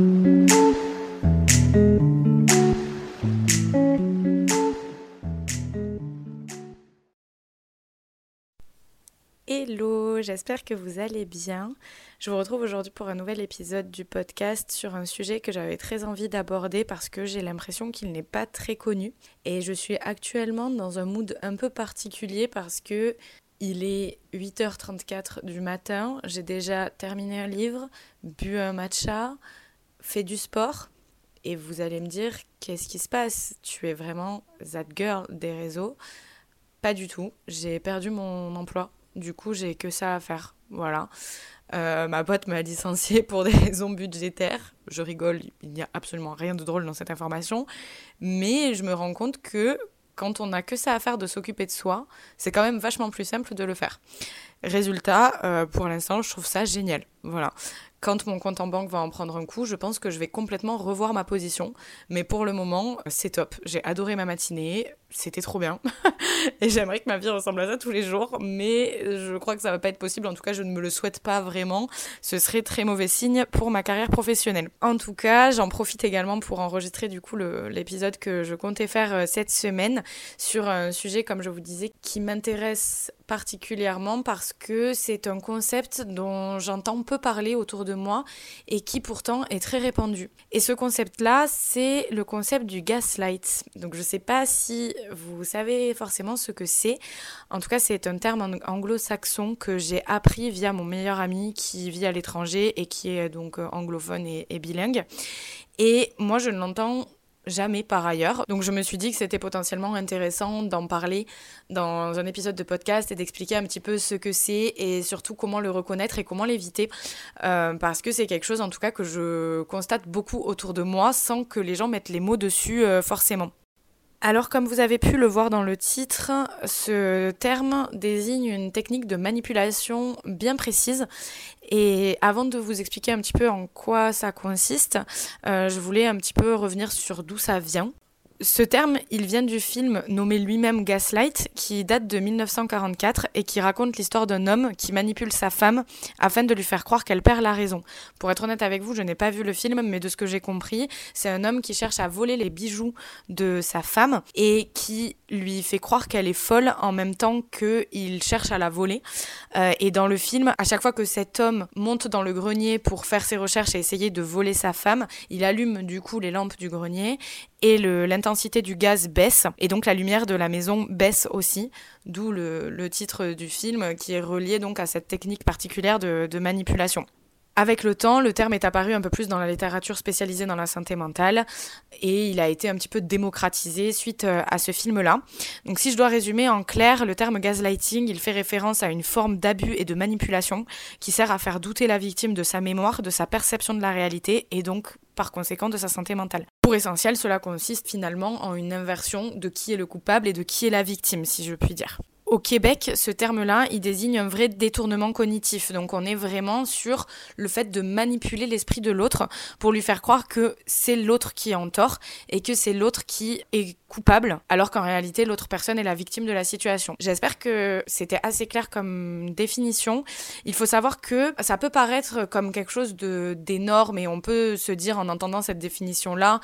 Hello, j'espère que vous allez bien. Je vous retrouve aujourd'hui pour un nouvel épisode du podcast sur un sujet que j'avais très envie d'aborder parce que j'ai l'impression qu'il n'est pas très connu. Et je suis actuellement dans un mood un peu particulier parce que il est 8h34 du matin, j'ai déjà terminé un livre, bu un matcha, fait du sport. Et vous allez me dire, qu'est-ce qui se passe? Tu es vraiment that girl des réseaux Pas du tout. J'ai perdu mon emploi du coup, j'ai que ça à faire. Voilà. Euh, ma pote m'a licenciée pour des raisons budgétaires. Je rigole, il n'y a absolument rien de drôle dans cette information. Mais je me rends compte que quand on n'a que ça à faire de s'occuper de soi, c'est quand même vachement plus simple de le faire. Résultat, euh, pour l'instant, je trouve ça génial. Voilà. Quand mon compte en banque va en prendre un coup, je pense que je vais complètement revoir ma position. Mais pour le moment, c'est top. J'ai adoré ma matinée, c'était trop bien. et j'aimerais que ma vie ressemble à ça tous les jours, mais je crois que ça va pas être possible. En tout cas, je ne me le souhaite pas vraiment. Ce serait très mauvais signe pour ma carrière professionnelle. En tout cas, j'en profite également pour enregistrer du coup l'épisode que je comptais faire euh, cette semaine sur un sujet, comme je vous disais, qui m'intéresse particulièrement parce que c'est un concept dont j'entends peu parler autour de moi et qui pourtant est très répandu. Et ce concept-là, c'est le concept du gaslight. Donc je ne sais pas si vous savez forcément ce que c'est. En tout cas, c'est un terme anglo-saxon que j'ai appris via mon meilleur ami qui vit à l'étranger et qui est donc anglophone et, et bilingue. Et moi, je ne l'entends jamais par ailleurs. Donc je me suis dit que c'était potentiellement intéressant d'en parler dans un épisode de podcast et d'expliquer un petit peu ce que c'est et surtout comment le reconnaître et comment l'éviter. Euh, parce que c'est quelque chose en tout cas que je constate beaucoup autour de moi sans que les gens mettent les mots dessus euh, forcément. Alors comme vous avez pu le voir dans le titre, ce terme désigne une technique de manipulation bien précise. Et avant de vous expliquer un petit peu en quoi ça consiste, euh, je voulais un petit peu revenir sur d'où ça vient. Ce terme, il vient du film nommé lui-même Gaslight, qui date de 1944 et qui raconte l'histoire d'un homme qui manipule sa femme afin de lui faire croire qu'elle perd la raison. Pour être honnête avec vous, je n'ai pas vu le film, mais de ce que j'ai compris, c'est un homme qui cherche à voler les bijoux de sa femme et qui lui fait croire qu'elle est folle en même temps qu'il cherche à la voler. Euh, et dans le film, à chaque fois que cet homme monte dans le grenier pour faire ses recherches et essayer de voler sa femme, il allume du coup les lampes du grenier et l'intensité du gaz baisse, et donc la lumière de la maison baisse aussi, d'où le, titre du film qui est relié donc à cette technique particulière de manipulation. Avec le temps, le terme est apparu un peu plus dans la littérature spécialisée dans la santé mentale et il a été un petit peu démocratisé suite euh, à ce film-là. Donc si je dois résumer en clair, le terme gaslighting, il fait référence à une forme d'abus et de manipulation qui sert à faire douter la victime de sa mémoire, de sa perception de la réalité et donc par conséquent de sa santé mentale. Pour essentiel, cela consiste finalement en une inversion de qui est le coupable et de qui est la victime, si je puis dire. Au Québec, ce terme-là, il désigne un vrai détournement cognitif. Donc on est vraiment sur le fait de manipuler l'esprit de l'autre pour lui faire croire que c'est l'autre qui est en tort et que c'est l'autre qui est coupable, alors qu'en réalité l'autre personne est la victime de la situation. J'espère que c'était assez clair comme définition. Il faut savoir que ça peut paraître comme quelque chose d'énorme et on peut se dire en entendant cette définition-là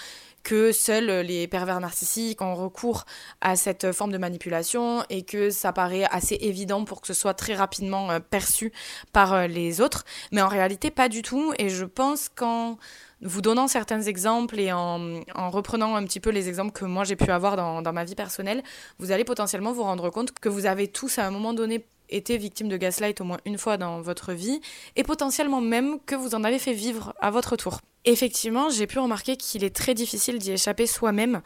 que seuls les pervers narcissiques ont recours à cette forme de manipulation et que ça paraît assez évident pour que ce soit très rapidement euh, perçu par euh, les autres. Mais en réalité, pas du tout. Et je pense qu'en vous donnant certains exemples et en, reprenant un petit peu les exemples que moi j'ai pu avoir dans, dans ma vie personnelle, vous allez potentiellement vous rendre compte que vous avez tous à un moment donné été victime de gaslight au moins une fois dans votre vie et potentiellement même que vous en avez fait vivre à votre tour. Effectivement, j'ai pu remarquer qu'il est très difficile d'y échapper soi-même.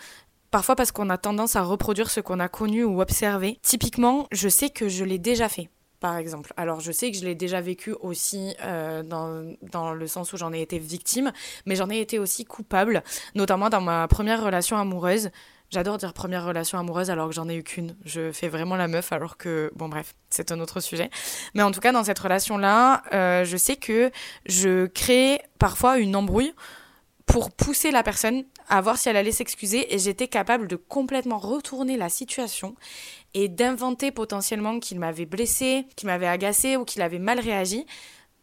Parfois parce qu'on a tendance à reproduire ce qu'on a connu ou observé. Typiquement, je sais que je l'ai déjà fait par exemple. Alors je sais que je l'ai déjà vécu aussi euh, dans, dans, le sens où j'en ai été victime, mais j'en ai été aussi coupable, notamment dans ma première relation amoureuse. J'adore dire première relation amoureuse alors que j'en ai eu qu'une. Je fais vraiment la meuf alors que, bon bref, c'est un autre sujet. Mais en tout cas, dans cette relation-là, euh, je sais que je crée parfois une embrouille pour pousser la personne à voir si elle allait s'excuser et j'étais capable de complètement retourner la situation et d'inventer potentiellement qu'il m'avait blessé, qu'il m'avait agacé ou qu'il avait mal réagi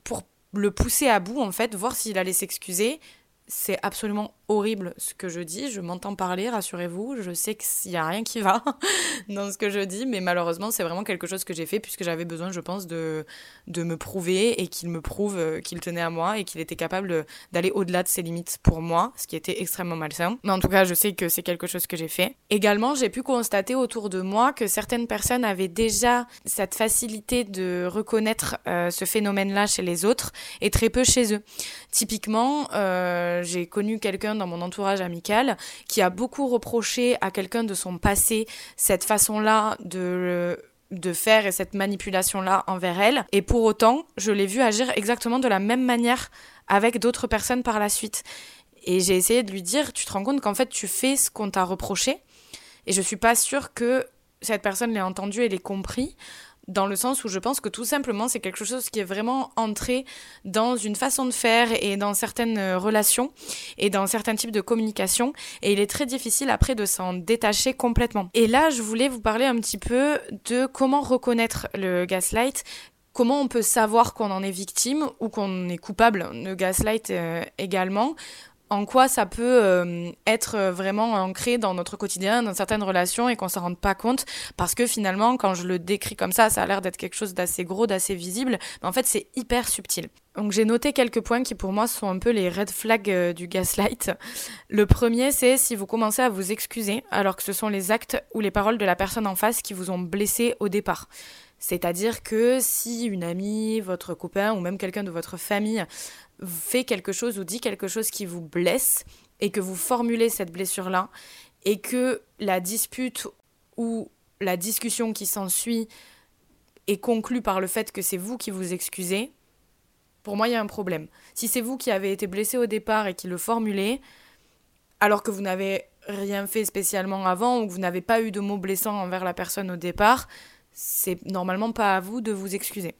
pour le pousser à bout en fait, voir s'il allait s'excuser. C'est absolument horrible ce que je dis. Je m'entends parler, rassurez-vous. Je sais qu'il n'y a rien qui va dans ce que je dis, mais malheureusement, c'est vraiment quelque chose que j'ai fait puisque j'avais besoin, je pense, de, de me prouver et qu'il me prouve euh, qu'il tenait à moi et qu'il était capable d'aller au-delà de ses limites pour moi, ce qui était extrêmement malsain. Mais en tout cas, je sais que c'est quelque chose que j'ai fait. Également, j'ai pu constater autour de moi que certaines personnes avaient déjà cette facilité de reconnaître euh, ce phénomène-là chez les autres et très peu chez eux. Typiquement, euh, j'ai connu quelqu'un dans mon entourage amical qui a beaucoup reproché à quelqu'un de son passé cette façon-là de de faire et cette manipulation-là envers elle. Et pour autant, je l'ai vu agir exactement de la même manière avec d'autres personnes par la suite. Et j'ai essayé de lui dire, tu te rends compte qu'en fait, tu fais ce qu'on t'a reproché. Et je suis pas sûre que cette personne l'ait entendu et l'ait compris dans le sens où je pense que tout simplement c'est quelque chose qui est vraiment entré dans une façon de faire et dans certaines euh, relations et dans certains types de communication. Et il est très difficile après de s'en détacher complètement. Et là, je voulais vous parler un petit peu de comment reconnaître le gaslight, comment on peut savoir qu'on en est victime ou qu'on est coupable? De gaslight euh, également en quoi ça peut euh, être euh, vraiment ancré dans notre quotidien, dans certaines relations et qu'on s'en rende pas compte parce que finalement quand je le décris comme ça, ça a l'air d'être quelque chose d'assez gros, d'assez visible, mais en fait c'est hyper subtil. Donc j'ai noté quelques points qui pour moi sont un peu les red flags euh, du gaslight. Le premier c'est si vous commencez à vous excuser alors que ce sont les actes ou les paroles de la personne en face qui vous ont blessé au départ. C'est-à-dire que si une amie, votre copain ou même quelqu'un de votre famille fait quelque chose ou dit quelque chose qui vous blesse et que vous formulez cette blessure-là et que la dispute ou la discussion qui s'ensuit est conclue par le fait que c'est vous qui vous excusez, pour moi, il y a un problème. Si c'est vous qui avez été blessé au départ et qui le formulez, alors que vous n'avez rien fait spécialement avant ou que vous n'avez pas eu de mots blessants envers la personne au départ, c'est normalement pas à vous de vous excuser.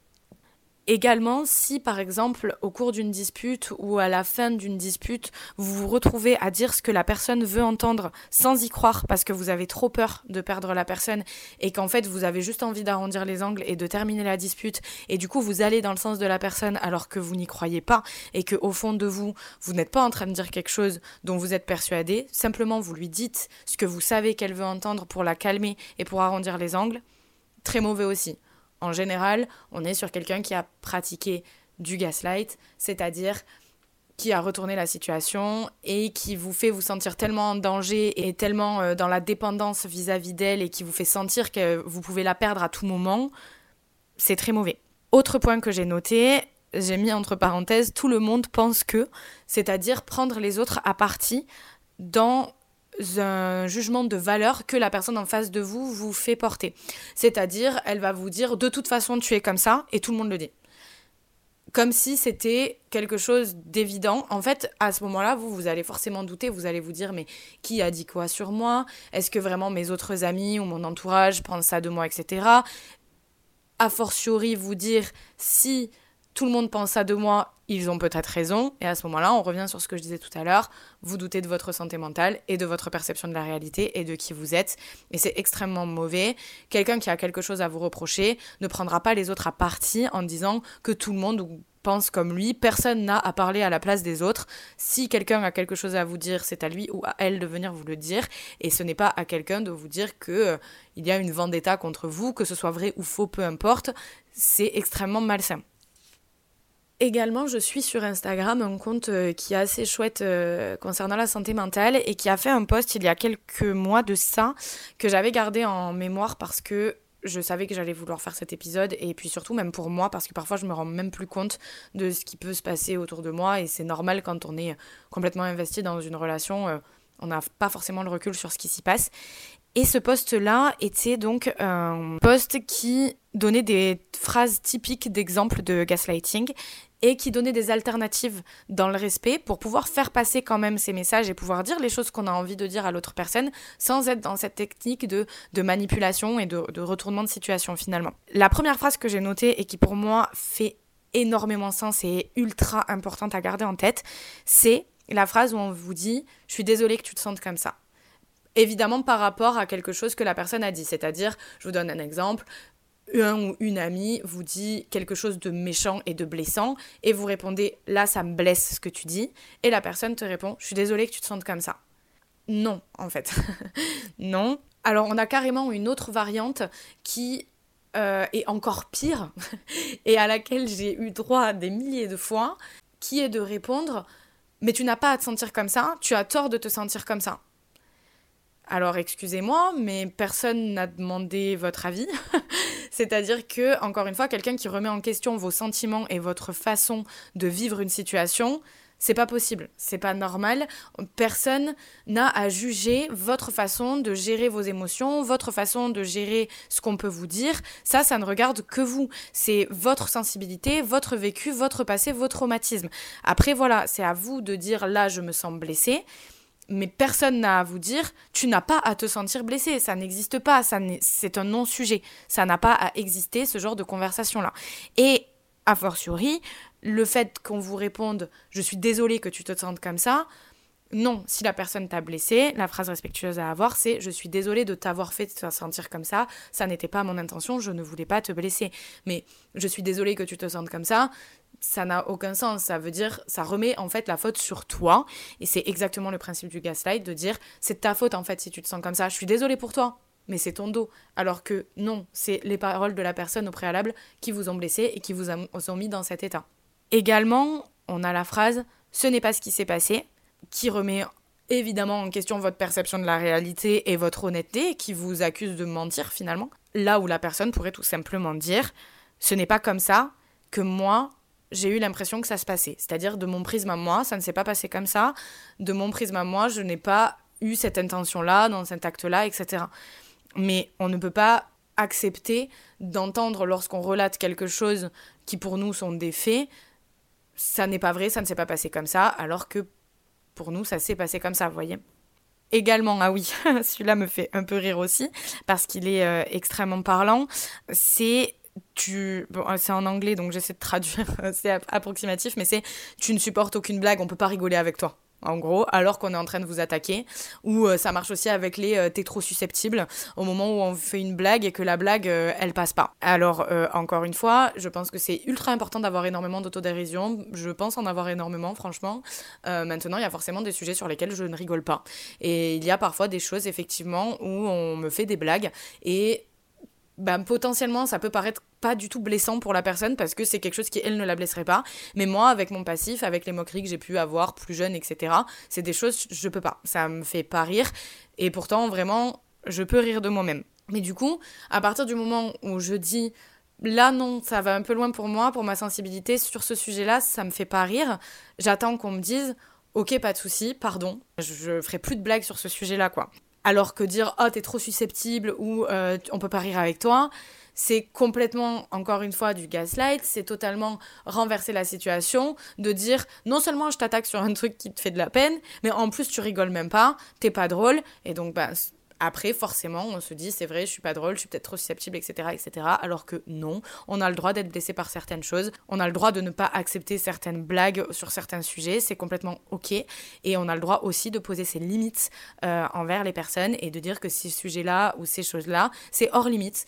Également, si par exemple au cours d'une dispute ou à la fin d'une dispute, vous vous retrouvez à dire ce que la personne veut entendre sans y croire parce que vous avez trop peur de perdre la personne et qu'en fait vous avez juste envie d'arrondir les angles et de terminer la dispute et du coup vous allez dans le sens de la personne alors que vous n'y croyez pas et que au fond de vous, vous n'êtes pas en train de dire quelque chose dont vous êtes persuadé, simplement vous lui dites ce que vous savez qu'elle veut entendre pour la calmer et pour arrondir les angles, très mauvais aussi. En général, on est sur quelqu'un qui a pratiqué du gaslight, c'est-à-dire qui a retourné la situation et qui vous fait vous sentir tellement en danger et tellement euh, dans la dépendance vis-à-vis d'elle et qui vous fait sentir que vous pouvez la perdre à tout moment, c'est très mauvais. Autre point que j'ai noté, j'ai mis entre parenthèses tout le monde pense que, c'est-à-dire prendre les autres à partie dans un jugement de valeur que la personne en face de vous vous fait porter. C'est-à-dire, elle va vous dire de toute façon tu es comme ça et tout le monde le dit. Comme si c'était quelque chose d'évident. En fait, à ce moment-là, vous, vous allez forcément douter, vous allez vous dire, mais qui a dit quoi sur moi? Est-ce que vraiment mes autres amis ou mon entourage pensent ça de moi, etc. A fortiori, vous dire, si tout le monde pense ça de moi, ils ont peut-être raison. Et à ce moment-là, on revient sur ce que je disais tout à l'heure. Vous doutez de votre santé mentale et de votre perception de la réalité et de qui vous êtes. Et c'est extrêmement mauvais. Quelqu'un qui a quelque chose à vous reprocher ne prendra pas les autres à partie en disant que tout le monde pense comme lui. Personne n'a à parler à la place des autres. Si quelqu'un a quelque chose à vous dire, c'est à lui ou à elle de venir vous le dire. Et ce n'est pas à quelqu'un de vous dire que euh, il y a une vendetta contre vous, que ce soit vrai ou faux, peu importe. C'est extrêmement malsain. Également, je suis sur Instagram un compte euh, qui est assez chouette euh, concernant la santé mentale et qui a fait un post il y a quelques mois de ça que j'avais gardé en mémoire parce que je savais que j'allais vouloir faire cet épisode et puis surtout même pour moi parce que parfois je me rends même plus compte de ce qui peut se passer autour de moi et c'est normal quand on est complètement investi dans une relation, euh, on n'a pas forcément le recul sur ce qui s'y passe. Et ce post-là était donc un post qui donnait des phrases typiques d'exemples de gaslighting et qui donnait des alternatives dans le respect pour pouvoir faire passer quand même ces messages et pouvoir dire les choses qu'on a envie de dire à l'autre personne sans être dans cette technique de, de manipulation et de, de retournement de situation finalement. La première phrase que j'ai notée et qui pour moi fait énormément sens et est ultra importante à garder en tête, c'est la phrase où on vous dit Je suis désolée que tu te sentes comme ça. Évidemment par rapport à quelque chose que la personne a dit, c'est-à-dire, je vous donne un exemple, un ou une amie vous dit quelque chose de méchant et de blessant et vous répondez là ça me blesse ce que tu dis et la personne te répond je suis désolée que tu te sentes comme ça. Non en fait. non. Alors on a carrément une autre variante qui euh, est encore pire et à laquelle j'ai eu droit des milliers de fois qui est de répondre mais tu n'as pas à te sentir comme ça, tu as tort de te sentir comme ça. Alors excusez-moi, mais personne n'a demandé votre avis. C'est-à-dire que, encore une fois, quelqu'un qui remet en question vos sentiments et votre façon de vivre une situation, c'est pas possible, c'est pas normal. Personne n'a à juger votre façon de gérer vos émotions, votre façon de gérer ce qu'on peut vous dire. Ça, ça ne regarde que vous. C'est votre sensibilité, votre vécu, votre passé, votre traumatisme. Après, voilà, c'est à vous de dire là, je me sens blessé mais personne n'a à vous dire tu n'as pas à te sentir blessé, ça n'existe pas, ça c'est un non-sujet, ça n'a pas à exister ce genre de conversation là. Et a fortiori, le fait qu'on vous réponde je suis désolé que tu te sentes comme ça, non, si la personne t'a blessé, la phrase respectueuse à avoir, c'est je suis désolé de t'avoir fait te sentir comme ça, ça n'était pas mon intention, je ne voulais pas te blesser. Mais je suis désolé que tu te sentes comme ça, ça n'a aucun sens. Ça veut dire, ça remet en fait la faute sur toi. Et c'est exactement le principe du gaslight de dire c'est ta faute en fait si tu te sens comme ça. Je suis désolé pour toi, mais c'est ton dos. Alors que non, c'est les paroles de la personne au préalable qui vous ont blessé et qui vous ont mis dans cet état. Également, on a la phrase ce n'est pas ce qui s'est passé, qui remet évidemment en question votre perception de la réalité et votre honnêteté, qui vous accuse de mentir finalement. Là où la personne pourrait tout simplement dire ce n'est pas comme ça que moi j'ai eu l'impression que ça se passait. C'est-à-dire, de mon prisme à moi, ça ne s'est pas passé comme ça. De mon prisme à moi, je n'ai pas eu cette intention-là, dans cet acte-là, etc. Mais on ne peut pas accepter d'entendre lorsqu'on relate quelque chose qui pour nous sont des faits, ça n'est pas vrai, ça ne s'est pas passé comme ça, alors que pour nous, ça s'est passé comme ça, vous voyez. Également, ah oui, celui-là me fait un peu rire aussi, parce qu'il est euh, extrêmement parlant, c'est tu bon, c'est en anglais donc j'essaie de traduire c'est approximatif mais c'est tu ne supportes aucune blague on peut pas rigoler avec toi. En gros alors qu'on est en train de vous attaquer ou euh, ça marche aussi avec les euh, t'es trop susceptible au moment où on fait une blague et que la blague euh, elle passe pas. Alors encore une fois je pense que c'est ultra important d'avoir énormément d'autodérision. Je pense en avoir énormément franchement. Maintenant il y a forcément des sujets sur lesquels je ne rigole pas. Et il y a parfois des choses effectivement où on me fait des blagues et bah, potentiellement ça peut paraître pas du tout blessant pour la personne parce que c'est quelque chose qui elle ne la blesserait pas. Mais moi avec mon passif avec les moqueries que j'ai pu avoir plus jeune etc c'est des choses je peux pas. Ça me fait pas rire. Et pourtant vraiment je peux rire de moi-même. Mais du coup à partir du moment où je dis là non ça va un peu loin pour moi pour ma sensibilité sur ce sujet là ça me fait pas rire j'attends qu'on me dise ok pas de souci pardon je ferai plus de blagues sur ce sujet là quoi alors que dire oh t'es trop susceptible ou euh, on peut pas rire avec toi, c'est complètement encore une fois du gaslight, c'est totalement renverser la situation, de dire non seulement je t'attaque sur un truc qui te fait de la peine, mais en plus tu rigoles même pas, t'es pas drôle. Et donc bah après, forcément, on se dit, c'est vrai, je suis pas drôle, je suis peut-être trop susceptible, etc., etc. Alors que non, on a le droit d'être blessé par certaines choses, on a le droit de ne pas accepter certaines blagues sur certains sujets, c'est complètement ok. Et on a le droit aussi de poser ses limites euh, envers les personnes et de dire que ces sujets-là ou ces choses-là, c'est hors limite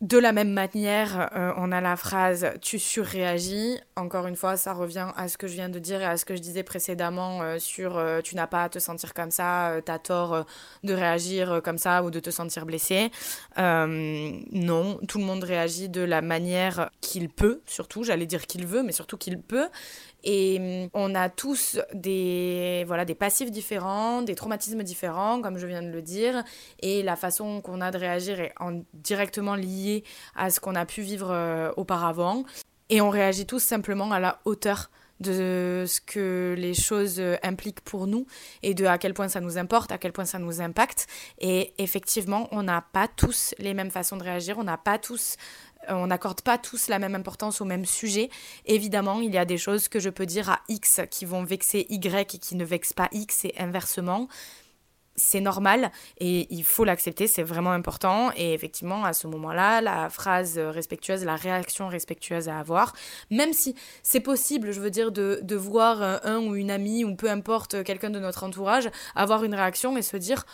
de la même manière, euh, on a la phrase tu surréagis. Encore une fois, ça revient à ce que je viens de dire et à ce que je disais précédemment euh, sur euh, tu n'as pas à te sentir comme ça, t'as tort de réagir comme ça ou de te sentir blessé. non, tout le monde réagit de la manière qu'il peut, surtout, j'allais dire qu'il veut, mais surtout qu'il peut. Et mm, on a tous des, voilà, des passifs différents, des traumatismes différents, comme je viens de le dire, et la façon qu'on a de réagir est en, directement liée à ce qu'on a pu vivre euh, auparavant. Et on réagit tous simplement à la hauteur de ce que les choses euh, impliquent pour nous et de à quel point ça nous importe, à quel point ça nous impacte. Et effectivement, on n'a pas tous les mêmes façons de réagir, on n'a pas tous on n'accorde pas tous la même importance au même sujet. Évidemment, il y a des choses que je peux dire à X qui vont vexer Y et qui ne vexent pas X et inversement. C'est normal et il faut l'accepter, c'est vraiment important. Et effectivement, à ce moment-là, la phrase respectueuse, la réaction respectueuse à avoir, même si c'est possible, je veux dire, de, voir un ou une amie ou peu importe quelqu'un de notre entourage avoir une réaction et se dire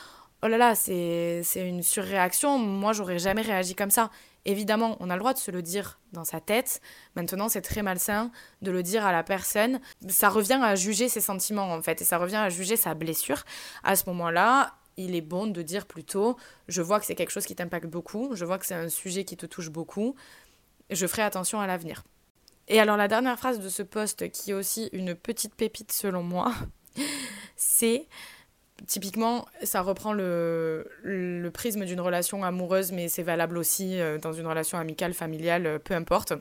oh là là, c'est une surréaction, moi j'aurais jamais réagi comme ça. Évidemment, on a le droit de se le dire dans sa tête. Maintenant, c'est très malsain de le dire à la personne. Ça revient à juger ses sentiments, en fait, et ça revient à juger sa blessure. À ce moment-là, il est bon de dire plutôt je vois que c'est quelque chose qui t'impacte beaucoup, je vois que c'est un sujet qui te touche beaucoup, je ferai attention à l'avenir. Et alors la dernière phrase de ce poste, qui est aussi une petite pépite selon moi, c'est typiquement, ça reprend le, prisme d'une relation amoureuse, mais c'est valable aussi euh, dans une relation amicale, familiale, euh, peu importe.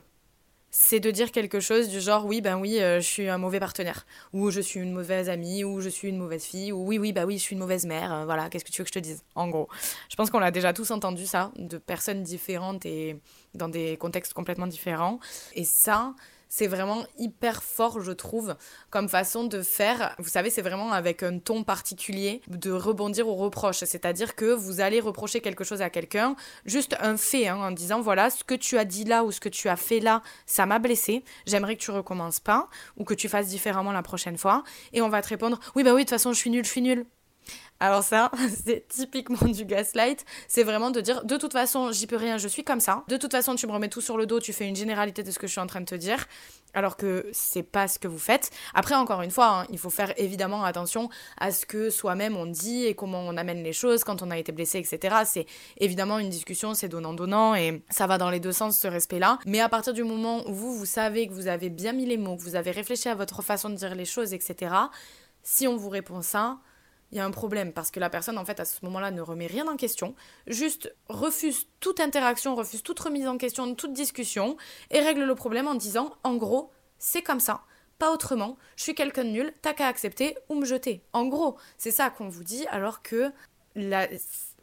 C'est de dire quelque chose du genre oui ben oui euh, je suis un mauvais partenaire. Ou je suis une mauvaise amie ou je suis une mauvaise fille ou oui oui bah oui je suis une mauvaise mère voilà qu'est-ce que tu veux que je te dise en gros. Je pense qu'on l'a déjà tous entendu ça de personnes différentes et dans des contextes complètement différents. Et ça c'est vraiment hyper fort, je trouve, comme façon de faire. Vous savez, c'est vraiment avec un ton particulier de rebondir aux reproches. C'est-à-dire que vous allez reprocher quelque chose à quelqu'un, juste un fait, hein, en disant voilà, ce que tu as dit là ou ce que tu as fait là, ça m'a blessé. J'aimerais que tu recommences pas ou que tu fasses différemment la prochaine fois. Et on va te répondre oui, bah oui, de toute façon, je suis nul, je suis nul. Alors ça, c'est typiquement du gaslight. C'est vraiment de dire, de toute façon, j'y peux rien, je suis comme ça. De toute façon, tu me remets tout sur le dos, tu fais une généralité de ce que je suis en train de te dire, alors que c'est pas ce que vous faites. Après, encore une fois, hein, il faut faire évidemment attention à ce que soi-même on dit et comment on amène les choses quand on a été blessé, etc. C'est évidemment une discussion, c'est donnant-donnant et ça va dans les deux sens ce respect-là. Mais à partir du moment où vous, vous savez que vous avez bien mis les mots, que vous avez réfléchi à votre façon de dire les choses, etc., si on vous répond ça, il y a un problème parce que la personne, en fait, à ce moment-là, ne remet rien en question, juste refuse toute interaction, refuse toute remise en question, toute discussion et règle le problème en disant, en gros, c'est comme ça, pas autrement, je suis quelqu'un de nul, t'as qu'à accepter ou me jeter. En gros, c'est ça qu'on vous dit alors que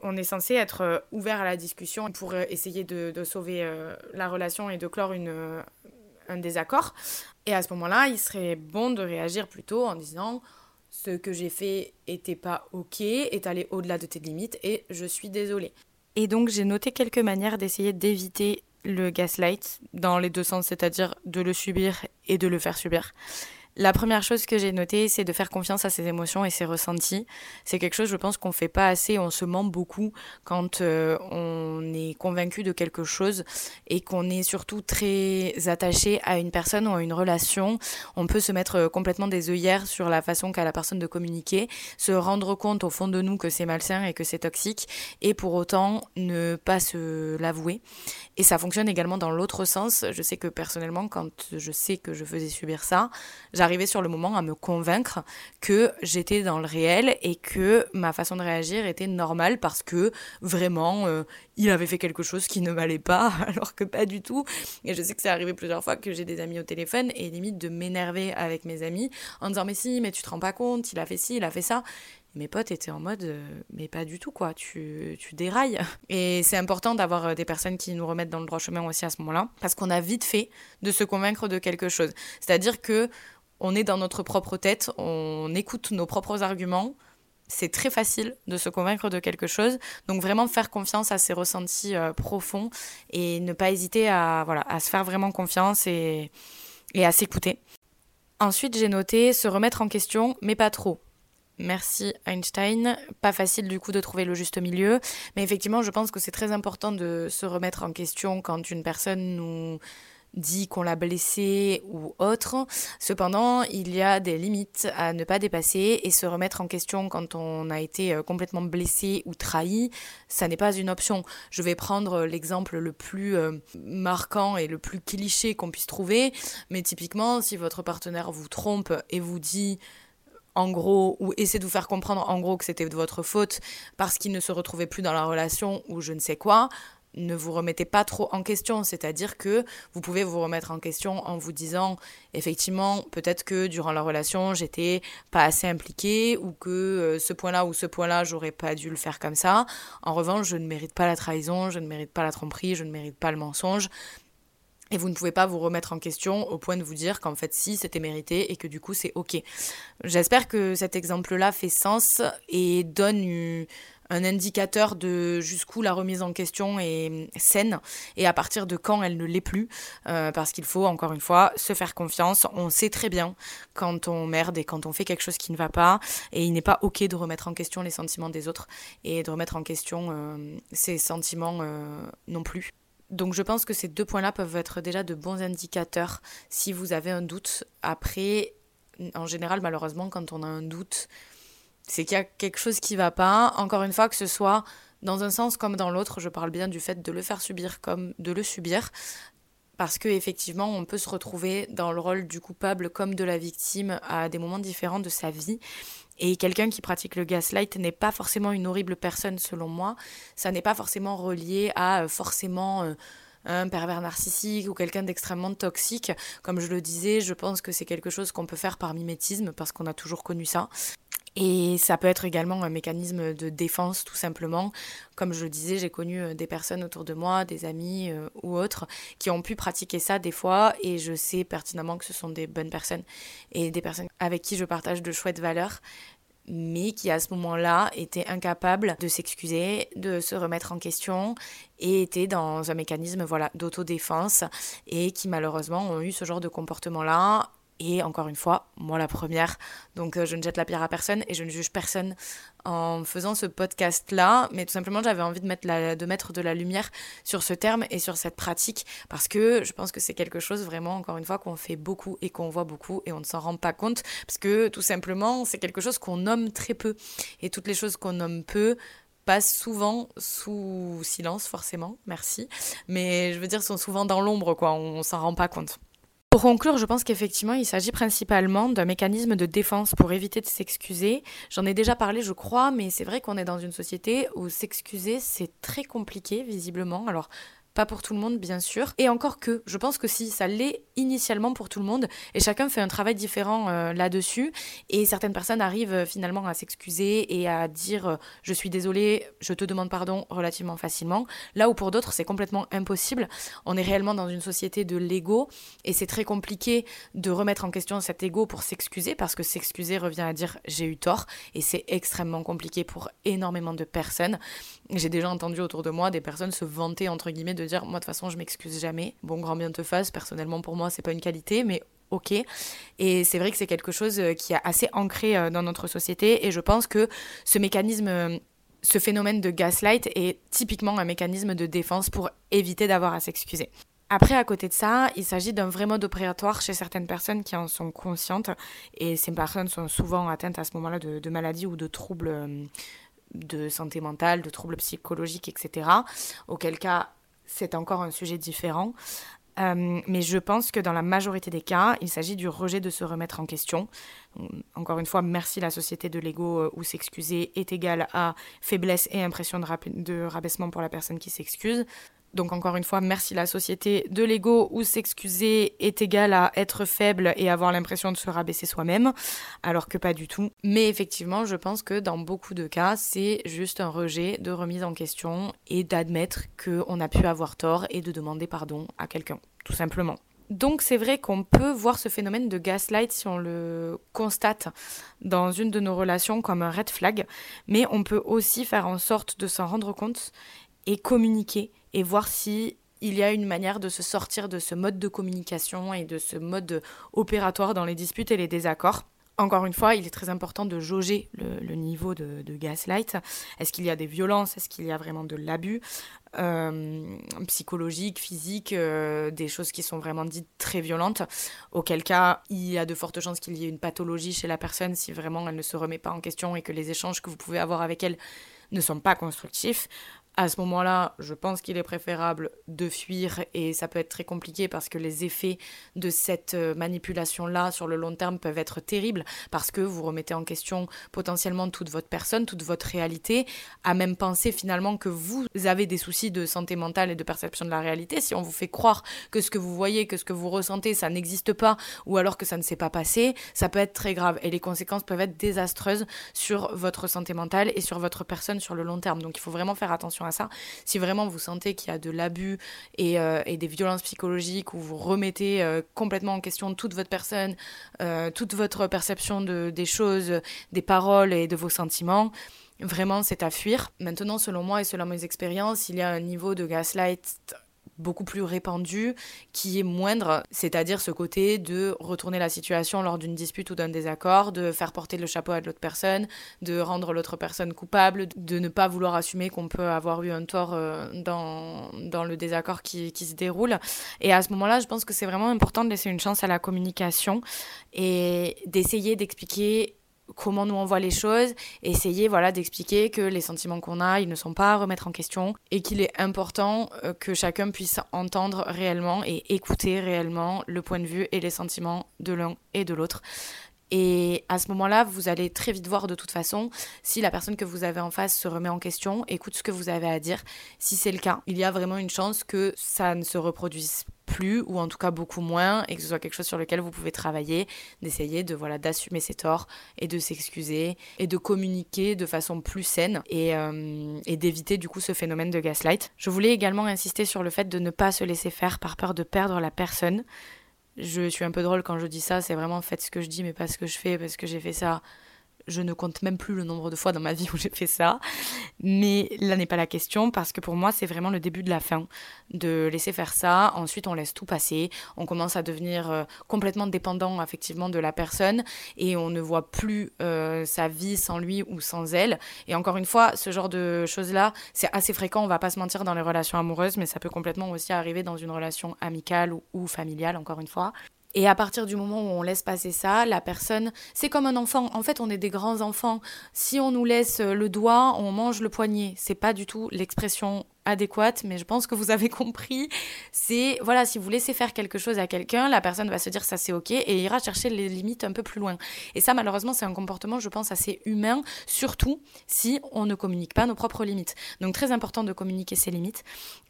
on est censé être euh, ouvert à la discussion pour euh, essayer de, sauver euh, la relation et de clore une, un désaccord. Et à ce moment-là, il serait bon de réagir plutôt en disant ce que j'ai fait était pas ok, est allé au-delà de tes limites et je suis désolée. Et donc j'ai noté quelques manières d'essayer d'éviter le gaslight dans les deux sens, c'est-à-dire de le subir et de le faire subir. La première chose que j'ai notée, c'est de faire confiance à ses émotions et ses ressentis. C'est quelque chose, je pense, qu'on fait pas assez. On se ment beaucoup quand euh, on est convaincu de quelque chose et qu'on est surtout très attaché à une personne ou à une relation. On peut se mettre complètement des œillères sur la façon qu'a la personne de communiquer, se rendre compte au fond de nous que c'est malsain et que c'est toxique, et pour autant ne pas se l'avouer. Et ça fonctionne également dans l'autre sens. Je sais que personnellement, quand je sais que je faisais subir ça, j'arrivais sur le moment à me convaincre que j'étais dans le réel et que ma façon de réagir était normale parce que vraiment, euh, il avait fait quelque chose qui ne m'allait pas, alors que pas du tout. Et je sais que c'est arrivé plusieurs fois que j'ai des amis au téléphone et limite de m'énerver avec mes amis en disant mais si, mais tu te rends pas compte, il a fait ci, il a fait ça. Mes potes étaient en mode euh, mais pas du tout quoi tu, tu dérailles. Et c'est important d'avoir euh, des personnes qui nous remettent dans le droit chemin aussi à ce moment-là parce qu'on a vite fait de se convaincre de quelque chose. C'est à dire que on est dans notre propre tête, on écoute nos propres arguments. C'est très facile de se convaincre de quelque chose. Donc vraiment faire confiance à ses ressentis euh, profonds et ne pas hésiter à, voilà, à se faire vraiment confiance et, et à s'écouter. Ensuite, j'ai noté se remettre en question, mais pas trop. Merci Einstein. Pas facile du coup de trouver le juste milieu, mais effectivement, je pense que c'est très important de se remettre en question quand une personne nous dit qu'on l'a blessé ou autre. Cependant, il y a des limites à ne pas dépasser et se remettre en question quand on a été euh, complètement blessé ou trahi, ça n'est pas une option. Je vais prendre l'exemple le plus euh, marquant et le plus cliché qu'on puisse trouver, mais typiquement, si votre partenaire vous trompe et vous dit en gros, ou essaie de vous faire comprendre en gros que c'était de votre faute parce qu'il ne se retrouvait plus dans la relation ou je ne sais quoi, ne vous remettez pas trop en question, c'est-à-dire que vous pouvez vous remettre en question en vous disant effectivement peut-être que durant la relation j'étais pas assez impliquée ou que euh, ce point-là ou ce point-là j'aurais pas dû le faire comme ça. En revanche, je ne mérite pas la trahison, je ne mérite pas la tromperie, je ne mérite pas le mensonge. Et vous ne pouvez pas vous remettre en question au point de vous dire qu'en fait si c'était mérité et que du coup c'est ok. J'espère que cet exemple-là fait sens et donne un indicateur de jusqu'où la remise en question est saine et à partir de quand elle ne l'est plus. Euh, parce qu'il faut, encore une fois, se faire confiance. On sait très bien quand on merde et quand on fait quelque chose qui ne va pas. Et il n'est pas OK de remettre en question les sentiments des autres et de remettre en question euh, ses sentiments euh, non plus. Donc je pense que ces deux points-là peuvent être déjà de bons indicateurs si vous avez un doute. Après, en général, malheureusement, quand on a un doute, c'est qu'il y a quelque chose qui va pas. Encore une fois, que ce soit dans un sens comme dans l'autre, je parle bien du fait de le faire subir comme de le subir. Parce qu'effectivement, on peut se retrouver dans le rôle du coupable comme de la victime à des moments différents de sa vie. Et quelqu'un qui pratique le gaslight n'est pas forcément une horrible personne selon moi. Ça n'est pas forcément relié à euh, forcément euh, un pervers narcissique ou quelqu'un d'extrêmement toxique. Comme je le disais, je pense que c'est quelque chose qu'on peut faire par mimétisme parce qu'on a toujours connu ça. Et ça peut être également un mécanisme de défense tout simplement. Comme je le disais, j'ai connu euh, des personnes autour de moi, des amis ou autres, qui ont pu pratiquer ça des fois et je sais pertinemment que ce sont des bonnes personnes et des personnes avec qui je partage de chouettes valeurs mais qui à ce moment-là était incapable de s'excuser, de se remettre en question et était dans un mécanisme voilà d'autodéfense et qui malheureusement ont eu ce genre de comportement-là et encore une fois, moi la première. Donc euh, je ne jette la pierre à personne et je ne juge personne en faisant ce podcast-là. Mais tout simplement, j'avais envie de mettre, de mettre de la lumière sur ce terme et sur cette pratique parce que je pense que c'est quelque chose vraiment, encore une fois, qu'on fait beaucoup et qu'on voit beaucoup et on ne s'en rend pas compte parce que tout simplement, c'est quelque chose qu'on nomme très peu. Et toutes les choses qu'on nomme peu, passent souvent sous silence forcément, merci, mais je veux dire sont souvent dans l'ombre quoi, on s'en rend pas compte. Pour conclure, je pense qu'effectivement, il s'agit principalement d'un mécanisme de défense pour éviter de s'excuser. J'en ai déjà parlé, je crois, mais c'est vrai qu'on est dans une société où s'excuser, c'est très compliqué, visiblement. Pas pour tout le monde, bien sûr. Et encore que, je pense que si, ça l'est initialement pour tout le monde. Et chacun fait un travail différent euh, là-dessus. Et certaines personnes arrivent euh, finalement à s'excuser et à dire euh, je suis désolée, je te demande pardon relativement facilement. Là où pour d'autres, c'est complètement impossible. On est réellement dans une société de l'ego. Et c'est très compliqué de remettre en question cet ego pour s'excuser. Parce que s'excuser revient à dire j'ai eu tort. Et c'est extrêmement compliqué pour énormément de personnes. J'ai déjà entendu autour de moi des personnes se vanter, entre guillemets, de dire moi de toute façon je m'excuse jamais. Bon grand bien te fasse, personnellement pour moi c'est pas une qualité, mais ok. Et c'est vrai que c'est quelque chose euh, qui est assez ancré euh, dans notre société et je pense que ce mécanisme euh, ce phénomène de gaslight est typiquement un mécanisme de défense pour éviter d'avoir à s'excuser. Après, à côté de ça, il s'agit d'un vrai mode opératoire chez certaines personnes qui en sont conscientes. Et ces personnes sont souvent atteintes à ce moment-là de, de maladies ou de troubles de santé mentale, de troubles psychologiques, etc. Auquel cas, c'est encore un sujet différent. Euh, mais je pense que dans la majorité des cas, il s'agit du rejet de se remettre en question. Encore une fois, merci la société de l'ego euh, où s'excuser est égal à faiblesse et impression de, de rabaissement pour la personne qui s'excuse. Donc encore une fois, merci la société de l'ego où s'excuser est égal à être faible et avoir l'impression de se rabaisser soi-même, alors que pas du tout. Mais effectivement, je pense que dans beaucoup de cas, c'est juste un rejet de remise en question et d'admettre qu'on a pu avoir tort et de demander pardon à quelqu'un, tout simplement. Donc c'est vrai qu'on peut voir ce phénomène de gaslight si on le constate dans une de nos relations comme un red flag, mais on peut aussi faire en sorte de s'en rendre compte et communiquer et voir si il y a une manière de se sortir de ce mode de communication et de ce mode opératoire dans les disputes et les désaccords. Encore une fois, il est très important de jauger le, niveau de, gaslight. Est-ce qu'il y a des violences? Est-ce qu'il y a vraiment de l'abus? Euh, psychologique, physique, euh, des choses qui sont vraiment dites très violentes Auquel cas, il y a de fortes chances qu'il y ait une pathologie chez la personne si vraiment elle ne se remet pas en question et que les échanges que vous pouvez avoir avec elle ne sont pas constructifs à ce moment-là, je pense qu'il est préférable de fuir et ça peut être très compliqué parce que les effets de cette euh, manipulation-là sur le long terme peuvent être terribles parce que vous remettez en question potentiellement toute votre personne, toute votre réalité, à même penser finalement que vous avez des soucis de santé mentale et de perception de la réalité. Si on vous fait croire que ce que vous voyez, que ce que vous ressentez, ça n'existe pas ou alors que ça ne s'est pas passé, ça peut être très grave et les conséquences peuvent être désastreuses sur votre santé mentale et sur votre personne sur le long terme. Donc il faut vraiment faire attention à ça. Si vraiment vous sentez qu'il y a de l'abus et, euh, des violences psychologiques, où vous remettez euh, complètement en question toute votre personne, euh, toute votre perception de, des choses, des paroles et de vos sentiments, vraiment c'est à fuir. Maintenant, selon moi et selon mes expériences, il y a un niveau de gaslight beaucoup plus répandu, qui est moindre, c'est-à-dire ce côté de retourner la situation lors d'une dispute ou d'un désaccord, de faire porter le chapeau à l'autre personne, de rendre l'autre personne coupable, de ne pas vouloir assumer qu'on peut avoir eu un tort euh, dans, dans le désaccord qui, qui se déroule. Et à ce moment-là, je pense que c'est vraiment important de laisser une chance à la communication et d'essayer d'expliquer comment nous on voit les choses, essayer voilà d'expliquer que les sentiments qu'on a, ils ne sont pas à remettre en question et qu'il est important euh, que chacun puisse entendre réellement et écouter réellement le point de vue et les sentiments de l'un et de l'autre. Et à ce moment-là, vous allez très vite voir de toute façon si la personne que vous avez en face se remet en question, écoute ce que vous avez à dire. Si c'est le cas, il y a vraiment une chance que ça ne se reproduise plus ou en tout cas beaucoup moins et que ce soit quelque chose sur lequel vous pouvez travailler, d'essayer de voilà d'assumer ses torts et de s'excuser et de communiquer de façon plus saine et, euh, et d'éviter du coup ce phénomène de gaslight. Je voulais également insister sur le fait de ne pas se laisser faire par peur de perdre la personne je suis un peu drôle quand je dis ça, c'est vraiment faites ce que je dis, mais pas ce que je fais, parce que j'ai fait ça je ne compte même plus le nombre de fois dans ma vie où j'ai fait ça. Mais là n'est pas la question parce que pour moi, c'est vraiment le début de la fin. De laisser faire ça. Ensuite, on laisse tout passer. On commence à devenir euh, complètement dépendant, effectivement, de la personne. Et on ne voit plus euh, sa vie sans lui ou sans elle. Et encore une fois, ce genre de choses-là, c'est assez fréquent. On va pas se mentir dans les relations amoureuses, mais ça peut complètement aussi arriver dans une relation amicale ou familiale, encore une fois. Et à partir du moment où on laisse passer ça, la personne, c'est comme un enfant. En fait, on est des grands enfants. Si on nous laisse le doigt, on mange le poignet. C'est pas du tout l'expression adéquate, mais je pense que vous avez compris. C'est, voilà, si vous laissez faire quelque chose à quelqu'un, la personne va se dire ça c'est ok et ira chercher les limites un peu plus loin. Et ça, malheureusement, c'est un comportement, je pense, assez humain, surtout si on ne communique pas nos propres limites. Donc, très important de communiquer ses limites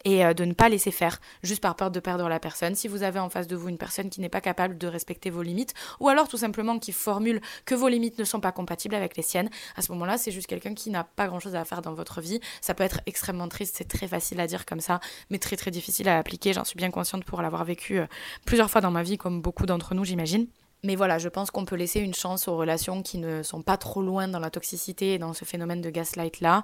et euh, de ne pas laisser faire, juste par peur de perdre la personne. Si vous avez en face de vous une personne qui n'est pas capable de respecter vos limites, ou alors tout simplement qui formule que vos limites ne sont pas compatibles avec les siennes, à ce moment-là, c'est juste quelqu'un qui n'a pas grand-chose à faire dans votre vie. Ça peut être extrêmement triste, c'est très facile à dire comme ça, mais très très difficile à appliquer. J'en suis bien consciente pour l'avoir vécu euh, plusieurs fois dans ma vie, comme beaucoup d'entre nous, j'imagine. Mais voilà, je pense qu'on peut laisser une chance aux relations qui ne sont pas trop loin dans la toxicité et dans ce phénomène de gaslight-là,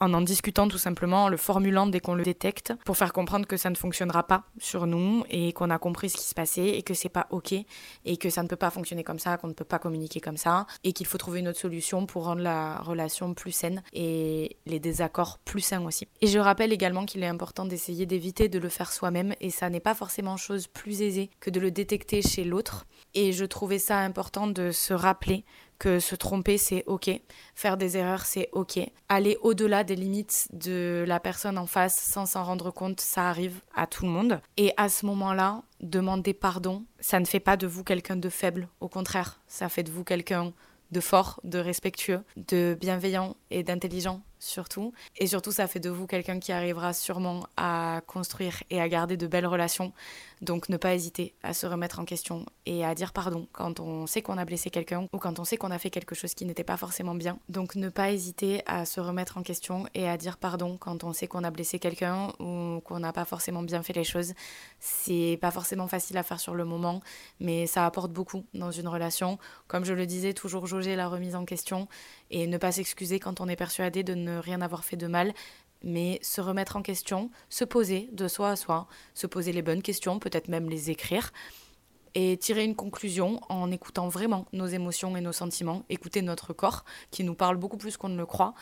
en en discutant tout simplement, en le formulant dès qu'on le détecte, pour faire comprendre que ça ne fonctionnera pas sur nous et qu'on a compris ce qui se passait et que c'est pas ok et que ça ne peut pas fonctionner comme ça, qu'on ne peut pas communiquer comme ça et qu'il faut trouver une autre solution pour rendre la relation plus saine et les désaccords plus sains aussi. Et je rappelle également qu'il est important d'essayer d'éviter de le faire soi-même et ça n'est pas forcément chose plus aisée que de le détecter chez l'autre. Et je trouvais ça important de se rappeler que se tromper, c'est OK. Faire des erreurs, c'est OK. Aller au-delà des limites de la personne en face sans s'en rendre compte, ça arrive à tout le monde. Et à ce moment-là, demander pardon, ça ne fait pas de vous quelqu'un de faible. Au contraire, ça fait de vous quelqu'un de fort, de respectueux, de bienveillant et d'intelligent surtout. Et surtout, ça fait de vous quelqu'un qui arrivera sûrement à construire et à garder de belles relations. Donc ne pas hésiter à se remettre en question et à dire pardon quand on sait qu'on a blessé quelqu'un ou quand on sait qu'on a fait quelque chose qui n'était pas forcément bien. Donc ne pas hésiter à se remettre en question et à dire pardon quand on sait qu'on a blessé quelqu'un ou qu'on n'a pas forcément bien fait les choses. C'est pas forcément facile à faire sur le moment, mais ça apporte beaucoup dans une relation. Comme je le disais, toujours jauger la remise en question et ne pas s'excuser quand on est persuadé de ne rien avoir fait de mal, mais se remettre en question, se poser de soi à soi, se poser les bonnes questions, peut-être même les écrire, et tirer une conclusion en écoutant vraiment nos émotions et nos sentiments, écouter notre corps qui nous parle beaucoup plus qu'on ne le croit,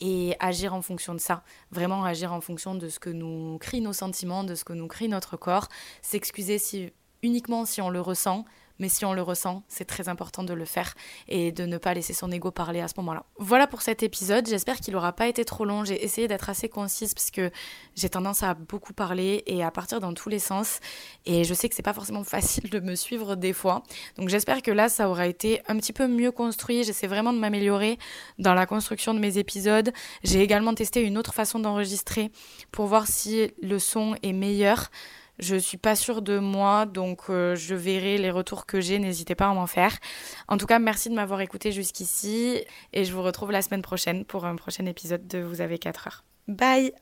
et agir en fonction de ça, vraiment agir en fonction de ce que nous crient nos sentiments, de ce que nous crie notre corps, s'excuser uniquement si on le ressent, mais si on le ressent, c'est très important de le faire et de ne pas laisser son ego parler à ce moment-là. Voilà pour cet épisode, j'espère qu'il n'aura pas été trop long, j'ai essayé d'être assez concise parce que j'ai tendance à beaucoup parler et à partir dans tous les sens et je sais que c'est pas forcément facile de me suivre des fois. Donc j'espère que là ça aura été un petit peu mieux construit, j'essaie vraiment de m'améliorer dans la construction de mes épisodes. J'ai également testé une autre façon d'enregistrer pour voir si le son est meilleur. Je suis pas sûre de moi, donc euh, je verrai les retours que j'ai. N'hésitez pas à m'en faire. En tout cas, merci de m'avoir écouté jusqu'ici et je vous retrouve la semaine prochaine pour un prochain épisode de Vous avez 4 heures. Bye